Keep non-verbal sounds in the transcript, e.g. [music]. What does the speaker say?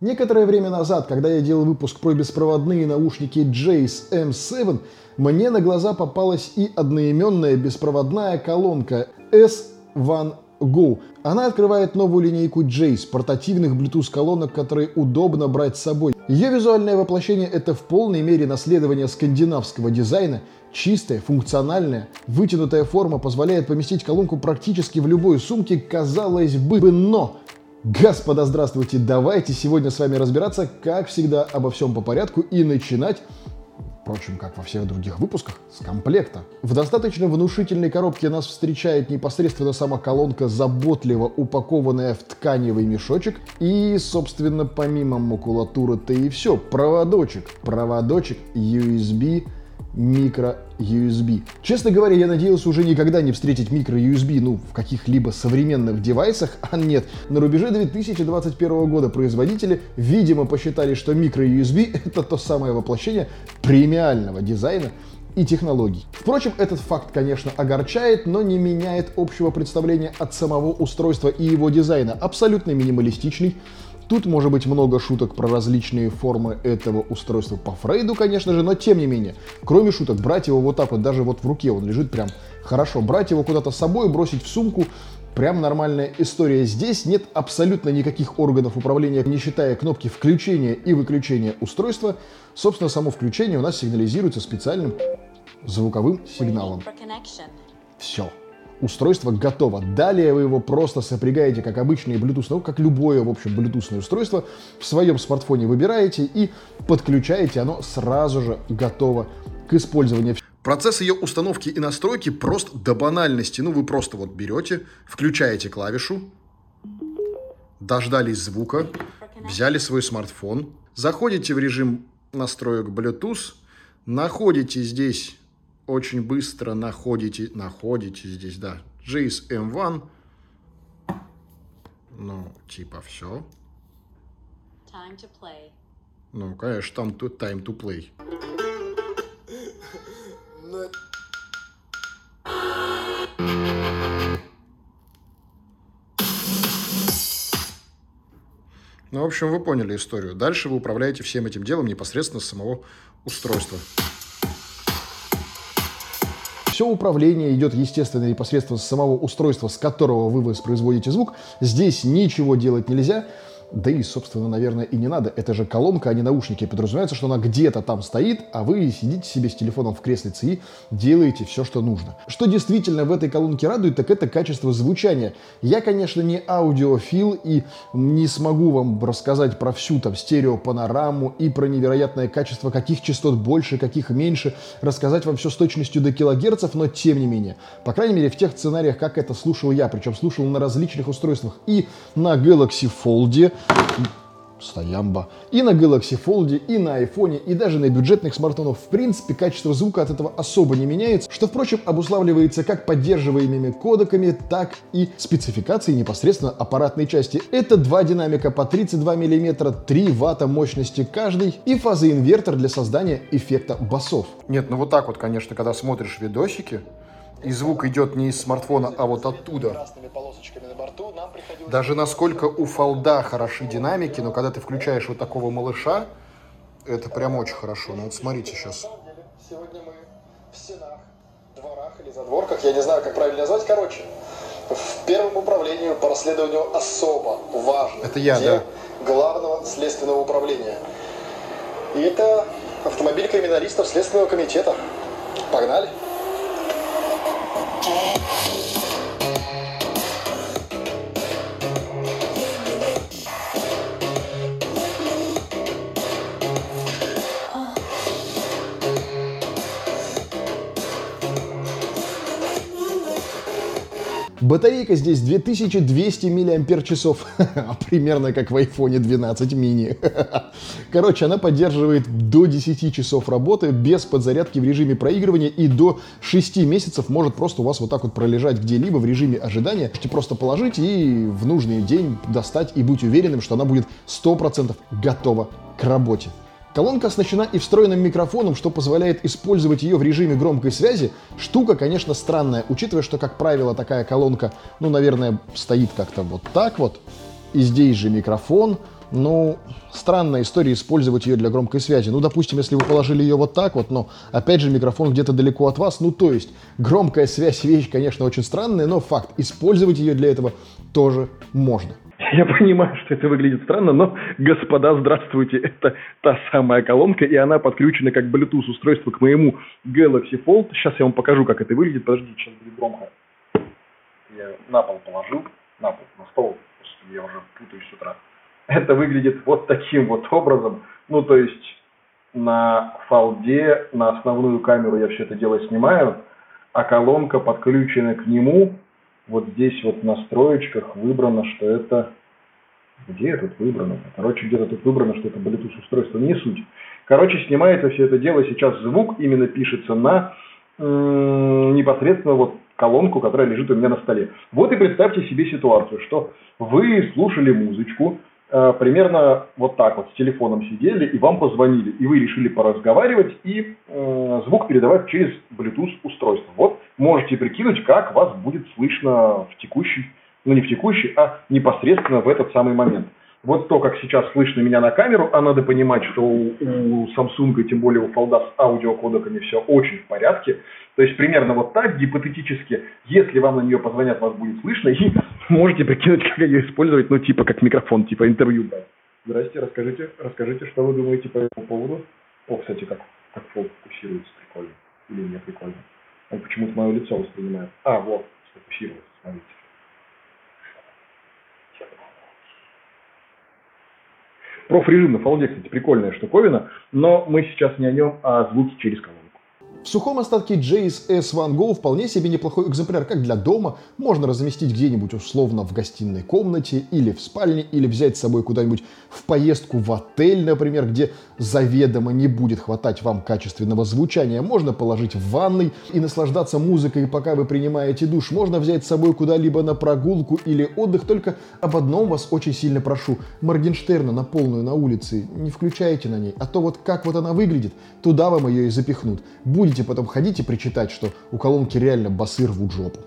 Некоторое время назад, когда я делал выпуск про беспроводные наушники Jace M7, мне на глаза попалась и одноименная беспроводная колонка S1 Go. Она открывает новую линейку Jace, портативных Bluetooth колонок, которые удобно брать с собой. Ее визуальное воплощение это в полной мере наследование скандинавского дизайна, чистая, функциональная, вытянутая форма позволяет поместить колонку практически в любой сумке, казалось бы, но Господа, здравствуйте! Давайте сегодня с вами разбираться, как всегда, обо всем по порядку и начинать впрочем, как во всех других выпусках, с комплекта. В достаточно внушительной коробке нас встречает непосредственно сама колонка, заботливо упакованная в тканевый мешочек. И, собственно, помимо макулатуры-то и все, проводочек. Проводочек USB микро-USB. Честно говоря, я надеялся уже никогда не встретить микро-USB, ну, в каких-либо современных девайсах, а нет. На рубеже 2021 года производители, видимо, посчитали, что микро-USB — это то самое воплощение премиального дизайна и технологий. Впрочем, этот факт, конечно, огорчает, но не меняет общего представления от самого устройства и его дизайна. Абсолютно минималистичный, Тут может быть много шуток про различные формы этого устройства по Фрейду, конечно же, но тем не менее, кроме шуток, брать его вот так вот, даже вот в руке, он лежит прям хорошо, брать его куда-то с собой, бросить в сумку, прям нормальная история. Здесь нет абсолютно никаких органов управления, не считая кнопки включения и выключения устройства. Собственно, само включение у нас сигнализируется специальным звуковым сигналом. Все устройство готово. Далее вы его просто сопрягаете как обычный Bluetooth, ну, как любое, в общем, Bluetooth устройство, в своем смартфоне выбираете и подключаете, оно сразу же готово к использованию. Процесс ее установки и настройки прост до банальности. Ну, вы просто вот берете, включаете клавишу, дождались звука, взяли свой смартфон, заходите в режим настроек Bluetooth, находите здесь очень быстро находите, находите здесь, да, GSM1. Ну, типа все. Time to play. Ну, конечно, там тут time to play. Ну, в общем, вы поняли историю. Дальше вы управляете всем этим делом непосредственно с самого устройства. Все управление идет, естественно, непосредственно с самого устройства, с которого вы воспроизводите звук. Здесь ничего делать нельзя. Да и, собственно, наверное, и не надо. Это же колонка, а не наушники. Подразумевается, что она где-то там стоит, а вы сидите себе с телефоном в креслице и делаете все, что нужно. Что действительно в этой колонке радует, так это качество звучания. Я, конечно, не аудиофил и не смогу вам рассказать про всю там стереопанораму и про невероятное качество, каких частот больше, каких меньше, рассказать вам все с точностью до килогерцев, но тем не менее. По крайней мере, в тех сценариях, как это слушал я, причем слушал на различных устройствах и на Galaxy Fold, Стоямба. И на Galaxy Fold, и на iPhone, и даже на бюджетных смартфонах. В принципе, качество звука от этого особо не меняется, что, впрочем, обуславливается как поддерживаемыми кодеками, так и спецификацией непосредственно аппаратной части. Это два динамика по 32 мм, 3 ватта мощности каждый и фазоинвертор для создания эффекта басов. Нет, ну вот так вот, конечно, когда смотришь видосики, и звук идет не из смартфона, а вот оттуда. Даже насколько у фолда хороши динамики, но когда ты включаешь вот такого малыша, это прям очень хорошо. Ну вот смотрите сейчас. Сегодня мы в стенах, дворах или задворках, я не знаю, как правильно назвать, короче, в первом управлении по расследованию особо важных это я, да. главного следственного управления. И это автомобиль криминалистов Следственного комитета. Погнали! Okay. Батарейка здесь 2200 мАч, [laughs] примерно как в iPhone 12 mini. Короче, она поддерживает до 10 часов работы без подзарядки в режиме проигрывания и до 6 месяцев может просто у вас вот так вот пролежать где-либо в режиме ожидания. Можете просто положить и в нужный день достать и быть уверенным, что она будет 100% готова к работе. Колонка оснащена и встроенным микрофоном, что позволяет использовать ее в режиме громкой связи. Штука, конечно, странная, учитывая, что, как правило, такая колонка, ну, наверное, стоит как-то вот так вот. И здесь же микрофон, ну, странная история использовать ее для громкой связи. Ну, допустим, если вы положили ее вот так вот, но, опять же, микрофон где-то далеко от вас, ну, то есть, громкая связь вещь, конечно, очень странная, но факт, использовать ее для этого тоже можно. Я понимаю, что это выглядит странно, но, господа, здравствуйте, это та самая колонка, и она подключена как Bluetooth устройство к моему Galaxy Fold. Сейчас я вам покажу, как это выглядит. Подождите, сейчас будет громко. Я на пол положил, на пол, на стол, я уже путаюсь с утра. Это выглядит вот таким вот образом. Ну, то есть на фолде, на основную камеру я все это дело снимаю, а колонка подключена к нему. Вот здесь вот в настроечках выбрано, что это где тут выбрано? Короче, где-то тут выбрано, что это Bluetooth устройство, не суть. Короче, снимается все это дело, сейчас звук именно пишется на непосредственно вот колонку, которая лежит у меня на столе. Вот и представьте себе ситуацию, что вы слушали музычку, э, примерно вот так вот с телефоном сидели и вам позвонили, и вы решили поразговаривать и э, звук передавать через Bluetooth устройство. Вот можете прикинуть, как вас будет слышно в текущий ну не в текущий, а непосредственно в этот самый момент. Вот то, как сейчас слышно меня на камеру, а надо понимать, что у, у Samsung, тем более у Fold с аудиокодеками все очень в порядке. То есть примерно вот так, гипотетически, если вам на нее позвонят, вас будет слышно, и [laughs] можете прикинуть, как ее использовать, ну типа как микрофон, типа интервью. Здрасте, расскажите, расскажите, что вы думаете по этому поводу. О, кстати, как, как фокусируется, прикольно. Или не прикольно. Он почему-то мое лицо воспринимает. А, вот, сфокусировался, смотрите. Профрежим на фолде, кстати, прикольная штуковина, но мы сейчас не о нем, а о звуке через колонку. Сухом остатке JS S1 Go вполне себе неплохой экземпляр как для дома, можно разместить где-нибудь условно в гостиной комнате или в спальне, или взять с собой куда-нибудь в поездку в отель, например, где заведомо не будет хватать вам качественного звучания. Можно положить в ванной и наслаждаться музыкой, пока вы принимаете душ. Можно взять с собой куда-либо на прогулку или отдых, только об одном вас очень сильно прошу. Моргенштерна на полную на улице не включайте на ней, а то вот как вот она выглядит, туда вам ее и запихнут. Будете потом ходить и причитать, что у колонки реально басы рвут жопу.